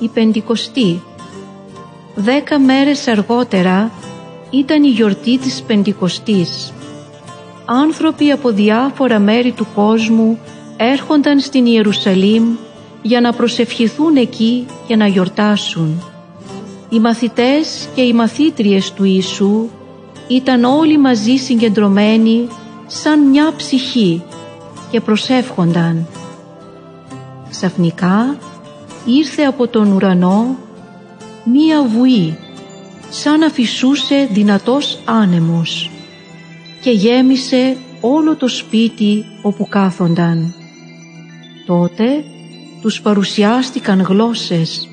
η Πεντηκοστή. Δέκα μέρες αργότερα ήταν η γιορτή της Πεντηκοστής. Άνθρωποι από διάφορα μέρη του κόσμου έρχονταν στην Ιερουσαλήμ για να προσευχηθούν εκεί και να γιορτάσουν. Οι μαθητές και οι μαθήτριες του Ιησού ήταν όλοι μαζί συγκεντρωμένοι σαν μια ψυχή και προσεύχονταν. Ξαφνικά ήρθε από τον ουρανό μία βουή σαν να φυσούσε δυνατός άνεμος και γέμισε όλο το σπίτι όπου κάθονταν. Τότε τους παρουσιάστηκαν γλώσσες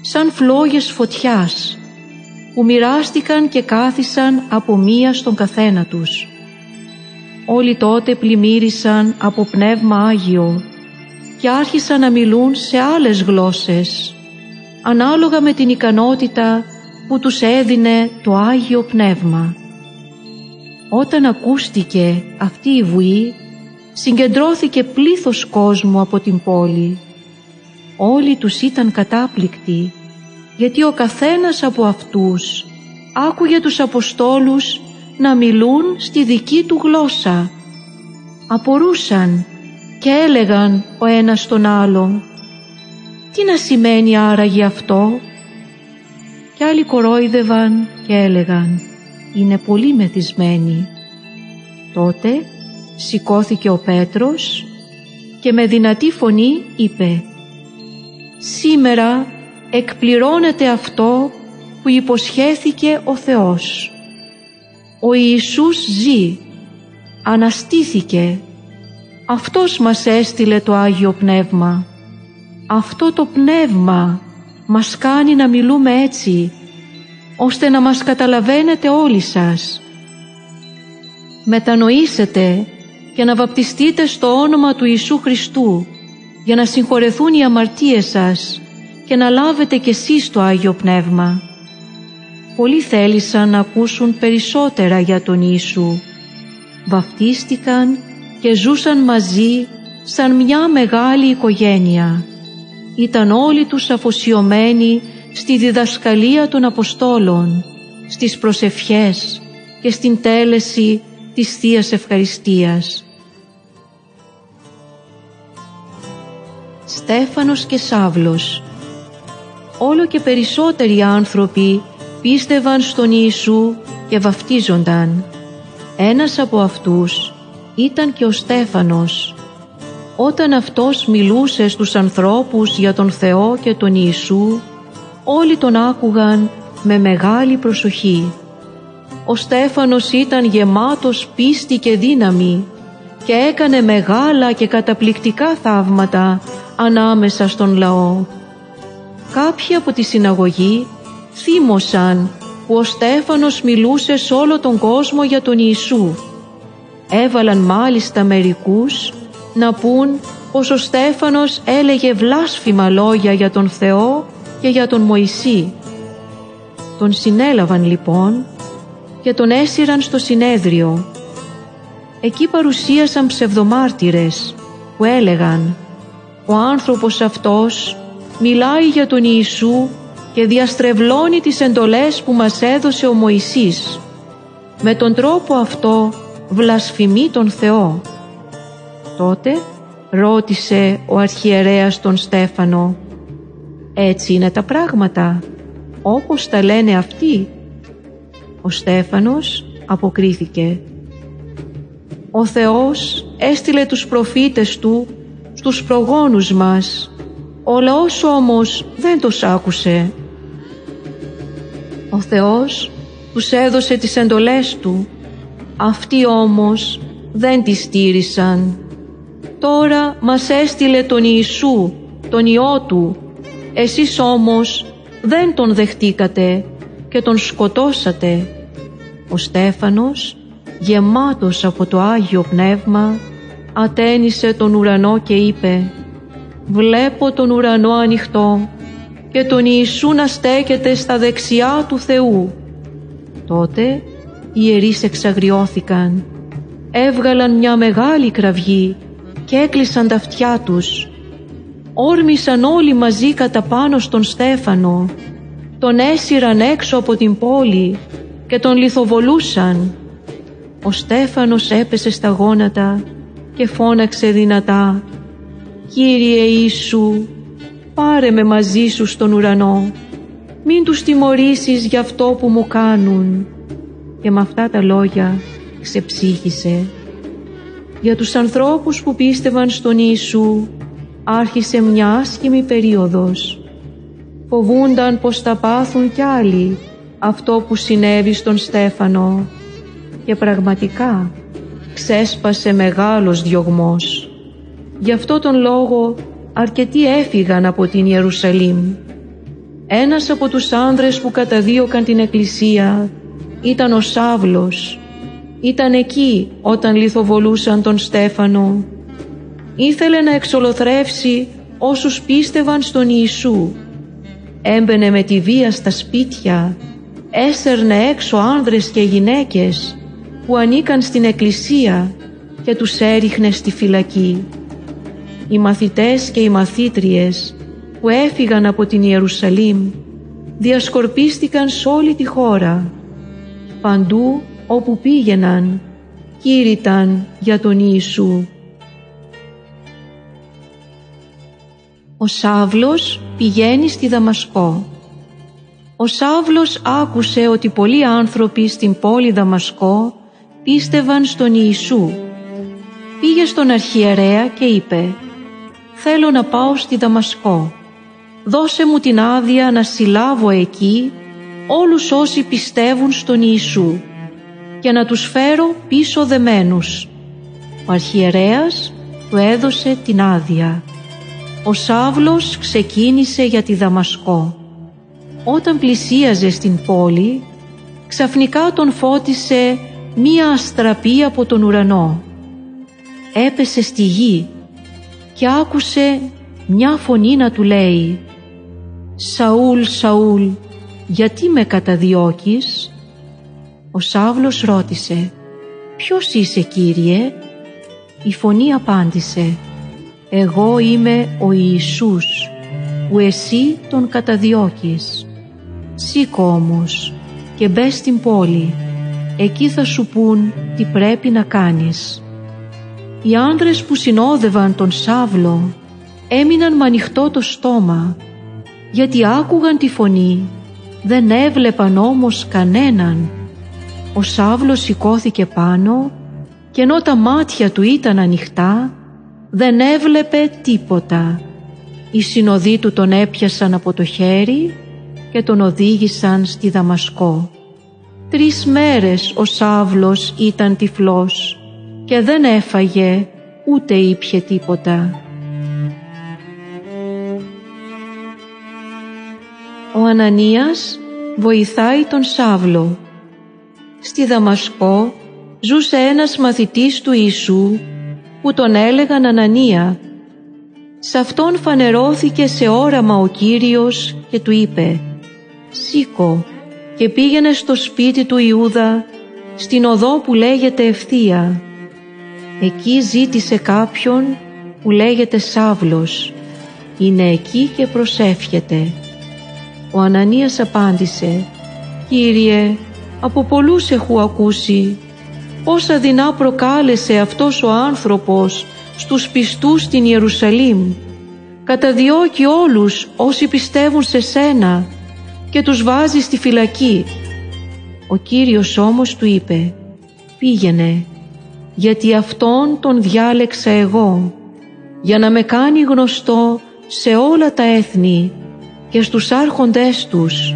σαν φλόγες φωτιάς που μοιράστηκαν και κάθισαν από μία στον καθένα τους. Όλοι τότε πλημμύρισαν από Πνεύμα Άγιο και άρχισαν να μιλούν σε άλλες γλώσσες, ανάλογα με την ικανότητα που τους έδινε το Άγιο Πνεύμα. Όταν ακούστηκε αυτή η βουή, συγκεντρώθηκε πλήθος κόσμου από την πόλη. Όλοι τους ήταν κατάπληκτοι, γιατί ο καθένας από αυτούς άκουγε τους Αποστόλους να μιλούν στη δική του γλώσσα. Απορούσαν και έλεγαν ο ένας τον άλλον «Τι να σημαίνει άραγε αυτό» και άλλοι κορόιδευαν και έλεγαν «Είναι πολύ μεθυσμένοι». Τότε σηκώθηκε ο Πέτρος και με δυνατή φωνή είπε «Σήμερα εκπληρώνεται αυτό που υποσχέθηκε ο Θεός. Ο Ιησούς ζει, αναστήθηκε. Αυτός μας έστειλε το Άγιο Πνεύμα. Αυτό το Πνεύμα μας κάνει να μιλούμε έτσι, ώστε να μας καταλαβαίνετε όλοι σας. Μετανοήσετε και να βαπτιστείτε στο όνομα του Ιησού Χριστού για να συγχωρεθούν οι αμαρτίες σας και να λάβετε κι εσείς το Άγιο Πνεύμα. Πολλοί θέλησαν να ακούσουν περισσότερα για τον Ιησού. Βαφτίστηκαν και ζούσαν μαζί σαν μια μεγάλη οικογένεια. Ήταν όλοι τους αφοσιωμένοι στη διδασκαλία των Αποστόλων, στις προσευχές και στην τέλεση της Θείας Ευχαριστίας. Στέφανος και Σάβλος Όλο και περισσότεροι άνθρωποι πίστευαν στον Ιησού και βαφτίζονταν. Ένας από αυτούς ήταν και ο Στέφανος. Όταν αυτός μιλούσε στους ανθρώπους για τον Θεό και τον Ιησού, όλοι τον άκουγαν με μεγάλη προσοχή. Ο Στέφανος ήταν γεμάτος πίστη και δύναμη και έκανε μεγάλα και καταπληκτικά θαύματα ανάμεσα στον λαό. Κάποιοι από τη συναγωγή θύμωσαν που ο Στέφανος μιλούσε σε όλο τον κόσμο για τον Ιησού. Έβαλαν μάλιστα μερικούς να πούν πως ο Στέφανος έλεγε βλάσφημα λόγια για τον Θεό και για τον Μωυσή. Τον συνέλαβαν λοιπόν και τον έσυραν στο συνέδριο. Εκεί παρουσίασαν ψευδομάρτυρες που έλεγαν «Ο άνθρωπος αυτός μιλάει για τον Ιησού και διαστρεβλώνει τις εντολές που μας έδωσε ο Μωυσής. Με τον τρόπο αυτό βλασφημεί τον Θεό. Τότε ρώτησε ο αρχιερέας τον Στέφανο «Έτσι είναι τα πράγματα, όπως τα λένε αυτοί» Ο Στέφανος αποκρίθηκε «Ο Θεός έστειλε τους προφήτες Του στους προγόνους μας, ο λαός όμως δεν τους άκουσε. Ο Θεός τους έδωσε τις εντολές Του, αυτοί όμως δεν τις στήρισαν. Τώρα μας έστειλε τον Ιησού, τον Υιό Του, εσείς όμως δεν τον δεχτήκατε και τον σκοτώσατε. Ο Στέφανος, γεμάτος από το Άγιο Πνεύμα, ατένισε τον ουρανό και είπε «Βλέπω τον ουρανό ανοιχτό και τον Ιησού να στέκεται στα δεξιά του Θεού». Τότε οι ιερείς εξαγριώθηκαν, έβγαλαν μια μεγάλη κραυγή και έκλεισαν τα αυτιά τους. όρμησαν όλοι μαζί κατά πάνω στον Στέφανο, τον έσυραν έξω από την πόλη και τον λιθοβολούσαν. Ο Στέφανος έπεσε στα γόνατα και φώναξε δυνατά «Κύριε Ιησού, πάρε με μαζί σου στον ουρανό, μην τους τιμωρήσεις για αυτό που μου κάνουν». Και με αυτά τα λόγια ξεψύχησε. Για τους ανθρώπους που πίστευαν στον Ιησού άρχισε μια άσχημη περίοδος. Φοβούνταν πως θα πάθουν κι άλλοι αυτό που συνέβη στον Στέφανο και πραγματικά ξέσπασε μεγάλος διωγμός. Γι' αυτό τον λόγο αρκετοί έφυγαν από την Ιερουσαλήμ. Ένας από τους άνδρες που καταδίωκαν την Εκκλησία ήταν ο Σάβλος. Ήταν εκεί όταν λιθοβολούσαν τον Στέφανο. Ήθελε να εξολοθρεύσει όσους πίστευαν στον Ιησού. Έμπαινε με τη βία στα σπίτια, έσερνε έξω άνδρες και γυναίκες που ανήκαν στην εκκλησία και τους έριχνε στη φυλακή. Οι μαθητές και οι μαθήτριες που έφυγαν από την Ιερουσαλήμ διασκορπίστηκαν σε όλη τη χώρα. Παντού όπου πήγαιναν κήρυταν για τον Ιησού. Ο Σάβλος πηγαίνει στη Δαμασκό. Ο Σάβλος άκουσε ότι πολλοί άνθρωποι στην πόλη Δαμασκό πίστευαν στον Ιησού. Πήγε στον αρχιερέα και είπε «Θέλω να πάω στη Δαμασκό. Δώσε μου την άδεια να συλλάβω εκεί όλους όσοι πιστεύουν στον Ιησού και να τους φέρω πίσω δεμένους». Ο αρχιερέας του έδωσε την άδεια. Ο Σάβλος ξεκίνησε για τη Δαμασκό. Όταν πλησίαζε στην πόλη, ξαφνικά τον φώτισε μία αστραπή από τον ουρανό. Έπεσε στη γη και άκουσε μια φωνή να του λέει «Σαούλ, Σαούλ, γιατί με καταδιώκεις» Ο Σάβλος ρώτησε «Ποιος είσαι Κύριε» Η φωνή απάντησε «Εγώ είμαι ο Ιησούς που εσύ τον καταδιώκεις. Σήκω όμως και μπε στην πόλη εκεί θα σου πούν τι πρέπει να κάνεις. Οι άνδρες που συνόδευαν τον Σάβλο έμειναν με ανοιχτό το στόμα γιατί άκουγαν τη φωνή, δεν έβλεπαν όμως κανέναν. Ο Σάβλος σηκώθηκε πάνω και ενώ τα μάτια του ήταν ανοιχτά δεν έβλεπε τίποτα. Οι συνοδοί του τον έπιασαν από το χέρι και τον οδήγησαν στη Δαμασκό. Τρεις μέρες ο Σάβλος ήταν τυφλός και δεν έφαγε ούτε ήπιε τίποτα. Ο Ανανίας βοηθάει τον Σάβλο. Στη Δαμασκό ζούσε ένας μαθητής του Ιησού που τον έλεγαν Ανανία. Σ' αυτόν φανερώθηκε σε όραμα ο Κύριος και του είπε «Σήκω και πήγαινε στο σπίτι του Ιούδα στην οδό που λέγεται Ευθεία. Εκεί ζήτησε κάποιον που λέγεται Σάβλος. Είναι εκεί και προσεύχεται. Ο Ανανίας απάντησε «Κύριε, από πολλούς έχω ακούσει πόσα δεινά προκάλεσε αυτός ο άνθρωπος στους πιστούς στην Ιερουσαλήμ. Καταδιώκει όλους όσοι πιστεύουν σε σένα και τους βάζει στη φυλακή. Ο Κύριος όμως του είπε «Πήγαινε, γιατί Αυτόν τον διάλεξα εγώ, για να με κάνει γνωστό σε όλα τα έθνη και στους άρχοντές τους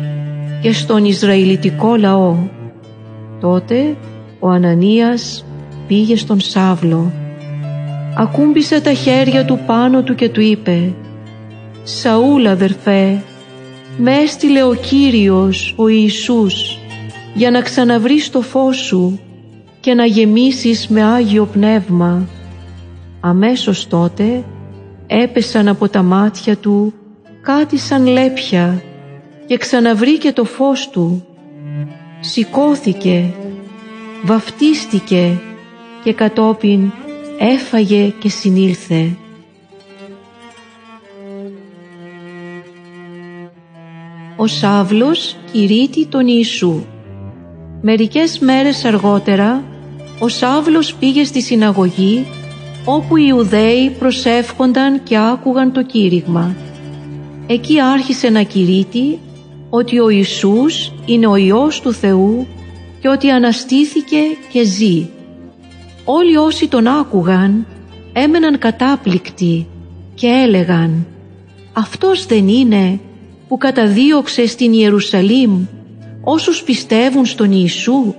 και στον Ισραηλιτικό λαό». Τότε ο Ανανίας πήγε στον Σάβλο. Ακούμπησε τα χέρια του πάνω του και του είπε «Σαούλ αδερφέ, με έστειλε ο Κύριος, ο Ιησούς, για να ξαναβρεις το φως σου και να γεμίσεις με Άγιο Πνεύμα». Αμέσως τότε έπεσαν από τα μάτια του κάτι σαν λέπια και ξαναβρήκε το φως του. Σηκώθηκε, βαφτίστηκε και κατόπιν έφαγε και συνήλθε. ο Σάβλος κηρύττει τον Ιησού. Μερικές μέρες αργότερα ο Σάβλος πήγε στη συναγωγή όπου οι Ιουδαίοι προσεύχονταν και άκουγαν το κήρυγμα. Εκεί άρχισε να κηρύττει ότι ο Ιησούς είναι ο Υιός του Θεού και ότι αναστήθηκε και ζει. Όλοι όσοι τον άκουγαν έμεναν κατάπληκτοι και έλεγαν «Αυτός δεν είναι που καταδίωξε στην Ιερουσαλήμ όσους πιστεύουν στον Ιησού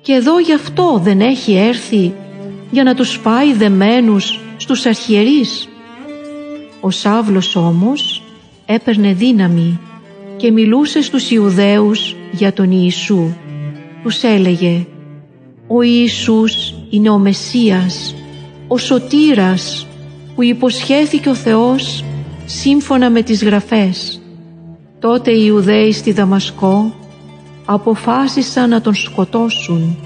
και εδώ γι' αυτό δεν έχει έρθει για να τους πάει δεμένους στους αρχιερείς». Ο Σάβλος όμως έπαιρνε δύναμη και μιλούσε στους Ιουδαίους για τον Ιησού. Τους έλεγε «Ο Ιησούς είναι ο Μεσσίας, ο Σωτήρας που υποσχέθηκε ο Θεός σύμφωνα με τις Γραφές». Τότε οι Ιουδαίοι στη Δαμασκό αποφάσισαν να τον σκοτώσουν.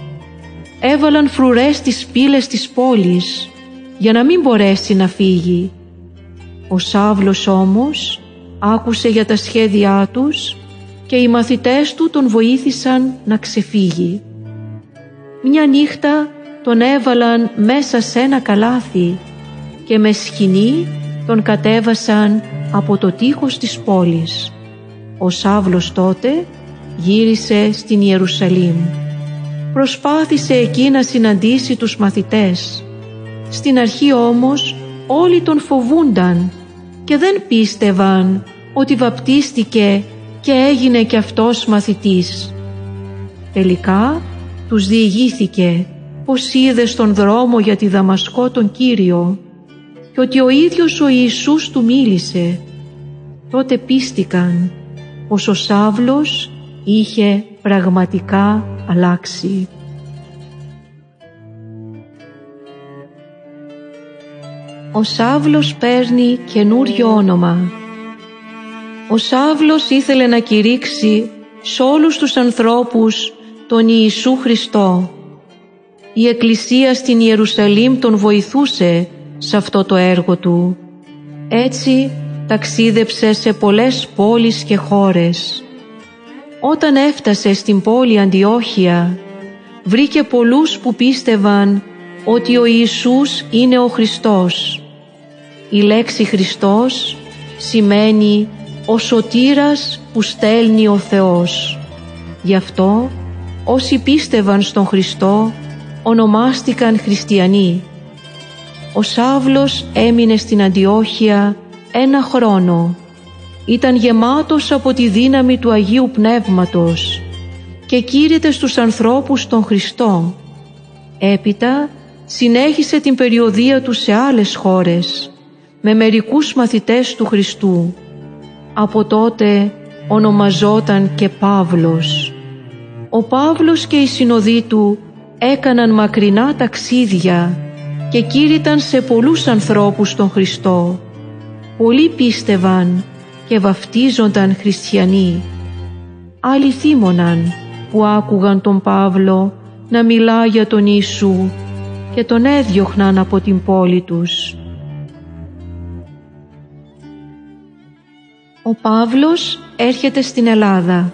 Έβαλαν φρουρές στις πύλες της πόλης για να μην μπορέσει να φύγει. Ο Σάβλος όμως άκουσε για τα σχέδιά τους και οι μαθητές του τον βοήθησαν να ξεφύγει. Μια νύχτα τον έβαλαν μέσα σε ένα καλάθι και με σκηνή τον κατέβασαν από το τείχος της πόλης. Ο Σάβλος τότε γύρισε στην Ιερουσαλήμ. Προσπάθησε εκεί να συναντήσει τους μαθητές. Στην αρχή όμως όλοι τον φοβούνταν και δεν πίστευαν ότι βαπτίστηκε και έγινε και αυτός μαθητής. Τελικά τους διηγήθηκε πως είδε στον δρόμο για τη Δαμασκό τον Κύριο και ότι ο ίδιος ο Ιησούς του μίλησε. Τότε πίστηκαν πως ο Σάβλος είχε πραγματικά αλλάξει. Ο Σάβλος παίρνει καινούριο όνομα. Ο Σάβλος ήθελε να κηρύξει σε όλους τους ανθρώπους τον Ιησού Χριστό. Η Εκκλησία στην Ιερουσαλήμ τον βοηθούσε σε αυτό το έργο του. Έτσι ταξίδεψε σε πολλές πόλεις και χώρες. Όταν έφτασε στην πόλη Αντιόχεια, βρήκε πολλούς που πίστευαν ότι ο Ιησούς είναι ο Χριστός. Η λέξη Χριστός σημαίνει ο σωτήρας που στέλνει ο Θεός. Γι' αυτό όσοι πίστευαν στον Χριστό ονομάστηκαν χριστιανοί. Ο Σάβλος έμεινε στην Αντιόχεια ένα χρόνο. Ήταν γεμάτος από τη δύναμη του Αγίου Πνεύματος και κήρυτε στους ανθρώπους τον Χριστό. Έπειτα συνέχισε την περιοδία του σε άλλες χώρες με μερικούς μαθητές του Χριστού. Από τότε ονομαζόταν και Παύλος. Ο Παύλος και οι συνοδοί του έκαναν μακρινά ταξίδια και κήρυταν σε πολλούς ανθρώπους τον Χριστό. Πολλοί πίστευαν και βαφτίζονταν χριστιανοί. Άλλοι θύμωναν που άκουγαν τον Παύλο να μιλά για τον Ιησού και τον έδιωχναν από την πόλη τους. Ο Παύλος έρχεται στην Ελλάδα.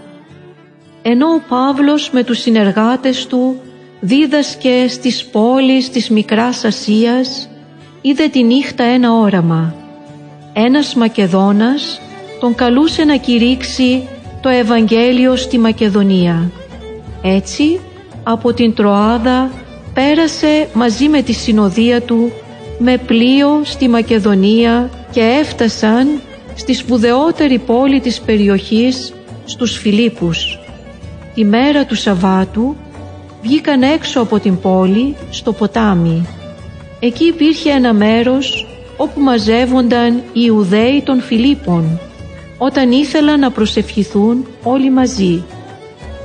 Ενώ ο Παύλος με τους συνεργάτες του δίδασκε στις πόλεις της Μικράς Ασίας, είδε τη νύχτα ένα όραμα. Ένας Μακεδόνας τον καλούσε να κηρύξει το Ευαγγέλιο στη Μακεδονία. Έτσι, από την Τροάδα πέρασε μαζί με τη συνοδεία του με πλοίο στη Μακεδονία και έφτασαν στη σπουδαιότερη πόλη της περιοχής στους Φιλίππους. Τη μέρα του Σαββάτου βγήκαν έξω από την πόλη στο ποτάμι. Εκεί υπήρχε ένα μέρος όπου μαζεύονταν οι Ιουδαίοι των Φιλίππων όταν ήθελαν να προσευχηθούν όλοι μαζί.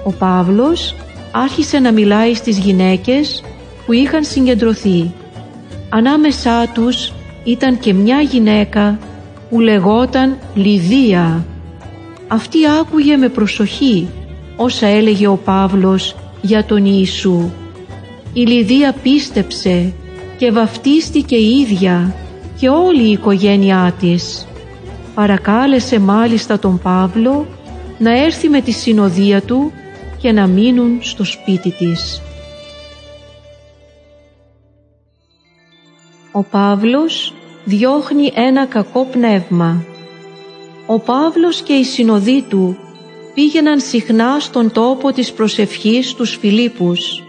Ο Παύλος άρχισε να μιλάει στις γυναίκες που είχαν συγκεντρωθεί. Ανάμεσά τους ήταν και μια γυναίκα που λεγόταν Λιδία. Αυτή άκουγε με προσοχή όσα έλεγε ο Παύλος για τον Ιησού. Η Λιδία πίστεψε και βαφτίστηκε η ίδια και όλη η οικογένειά της. Παρακάλεσε μάλιστα τον Παύλο να έρθει με τη συνοδεία του και να μείνουν στο σπίτι της. Ο Παύλος διώχνει ένα κακό πνεύμα. Ο Παύλος και οι συνοδοί του πήγαιναν συχνά στον τόπο της προσευχής τους Φιλίππους.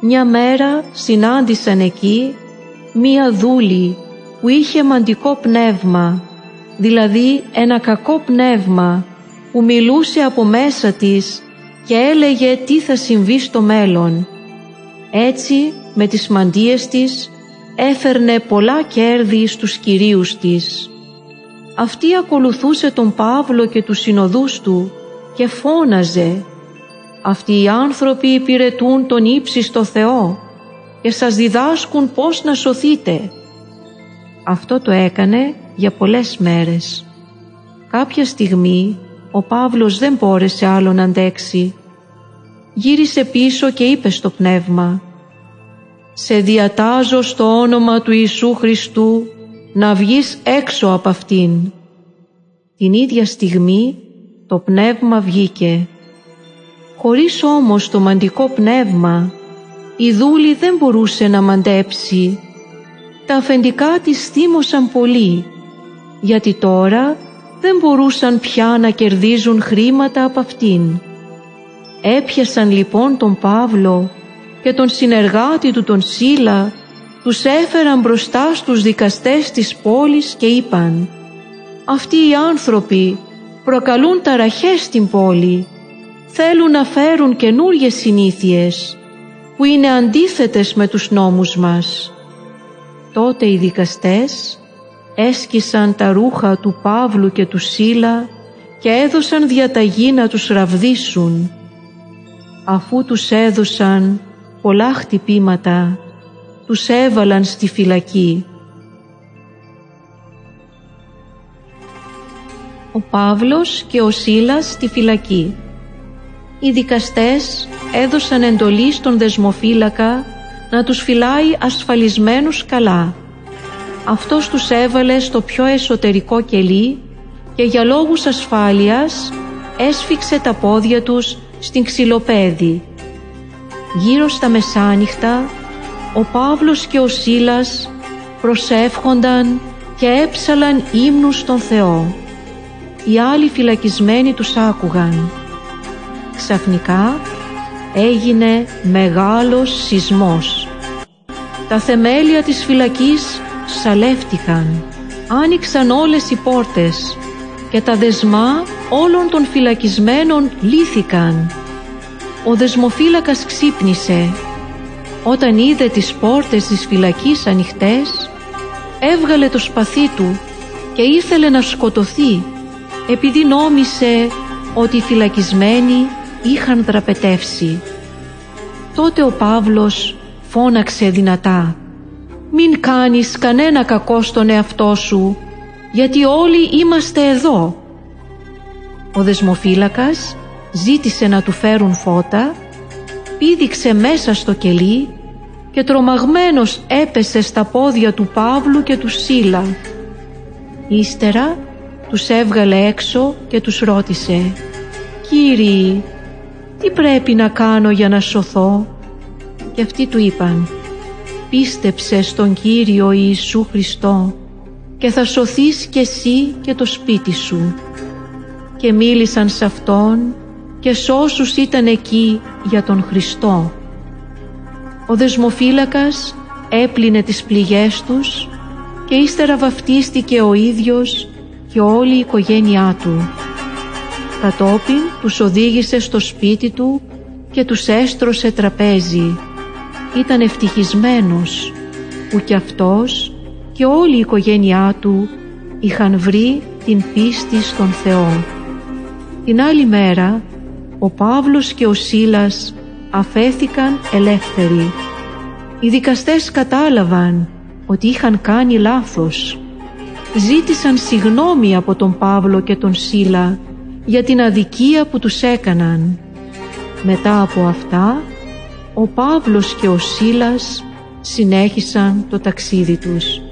Μια μέρα συνάντησαν εκεί μία δούλη που είχε μαντικό πνεύμα, δηλαδή ένα κακό πνεύμα που μιλούσε από μέσα της και έλεγε τι θα συμβεί στο μέλλον. Έτσι με τις μαντίες της έφερνε πολλά κέρδη στους κυρίους της. Αυτή ακολουθούσε τον Παύλο και τους συνοδούς του και φώναζε «Αυτοί οι άνθρωποι υπηρετούν τον ύψιστο Θεό και σας διδάσκουν πώς να σωθείτε». Αυτό το έκανε για πολλές μέρες. Κάποια στιγμή ο Παύλος δεν μπόρεσε άλλο να αντέξει. Γύρισε πίσω και είπε στο πνεύμα «Σε διατάζω στο όνομα του Ιησού Χριστού να βγεις έξω από αυτήν». Την ίδια στιγμή το πνεύμα βγήκε. Χωρίς όμως το μαντικό πνεύμα η δούλη δεν μπορούσε να μαντέψει. Τα αφεντικά της θύμωσαν πολύ γιατί τώρα δεν μπορούσαν πια να κερδίζουν χρήματα από αυτήν. Έπιασαν λοιπόν τον Παύλο και τον συνεργάτη του τον Σίλα τους έφεραν μπροστά στους δικαστές της πόλης και είπαν «Αυτοί οι άνθρωποι προκαλούν ταραχές στην πόλη, θέλουν να φέρουν καινούριες συνήθειες που είναι αντίθετες με τους νόμους μας». Τότε οι δικαστές έσκισαν τα ρούχα του Παύλου και του Σίλα και έδωσαν διαταγή να τους ραβδίσουν. Αφού τους έδωσαν πολλά χτυπήματα, τους έβαλαν στη φυλακή. Ο Παύλος και ο Σίλας στη φυλακή. Οι δικαστές έδωσαν εντολή στον δεσμοφύλακα να τους φυλάει ασφαλισμένους καλά αυτός τους έβαλε στο πιο εσωτερικό κελί και για λόγους ασφάλειας έσφιξε τα πόδια τους στην ξυλοπέδη. Γύρω στα μεσάνυχτα ο Παύλος και ο Σίλας προσεύχονταν και έψαλαν ύμνους στον Θεό. Οι άλλοι φυλακισμένοι τους άκουγαν. Ξαφνικά έγινε μεγάλος σεισμός. Τα θεμέλια της φυλακής σαλεύτηκαν. Άνοιξαν όλες οι πόρτες και τα δεσμά όλων των φυλακισμένων λύθηκαν. Ο δεσμοφύλακας ξύπνησε. Όταν είδε τις πόρτες της φυλακής ανοιχτές, έβγαλε το σπαθί του και ήθελε να σκοτωθεί επειδή νόμισε ότι οι φυλακισμένοι είχαν δραπετεύσει. Τότε ο Παύλος φώναξε δυνατά μην κάνεις κανένα κακό στον εαυτό σου, γιατί όλοι είμαστε εδώ. Ο δεσμοφύλακας ζήτησε να του φέρουν φώτα, πήδηξε μέσα στο κελί και τρομαγμένος έπεσε στα πόδια του Παύλου και του Σίλα. Ύστερα τους έβγαλε έξω και τους ρώτησε «Κύριοι, τι πρέπει να κάνω για να σωθώ» και αυτοί του είπαν πίστεψε στον Κύριο Ιησού Χριστό και θα σωθείς και εσύ και το σπίτι σου. Και μίλησαν σε Αυτόν και σ' όσους ήταν εκεί για τον Χριστό. Ο δεσμοφύλακας έπλυνε τις πληγές τους και ύστερα βαφτίστηκε ο ίδιος και όλη η οικογένειά του. Κατόπιν τους οδήγησε στο σπίτι του και τους έστρωσε τραπέζι ήταν ευτυχισμένος που κι αυτός και όλη η οικογένειά του είχαν βρει την πίστη στον Θεό. Την άλλη μέρα ο Παύλος και ο Σίλας αφέθηκαν ελεύθεροι. Οι δικαστές κατάλαβαν ότι είχαν κάνει λάθος. Ζήτησαν συγνώμη από τον Παύλο και τον Σίλα για την αδικία που τους έκαναν. Μετά από αυτά ο Παύλος και ο Σίλας συνέχισαν το ταξίδι τους.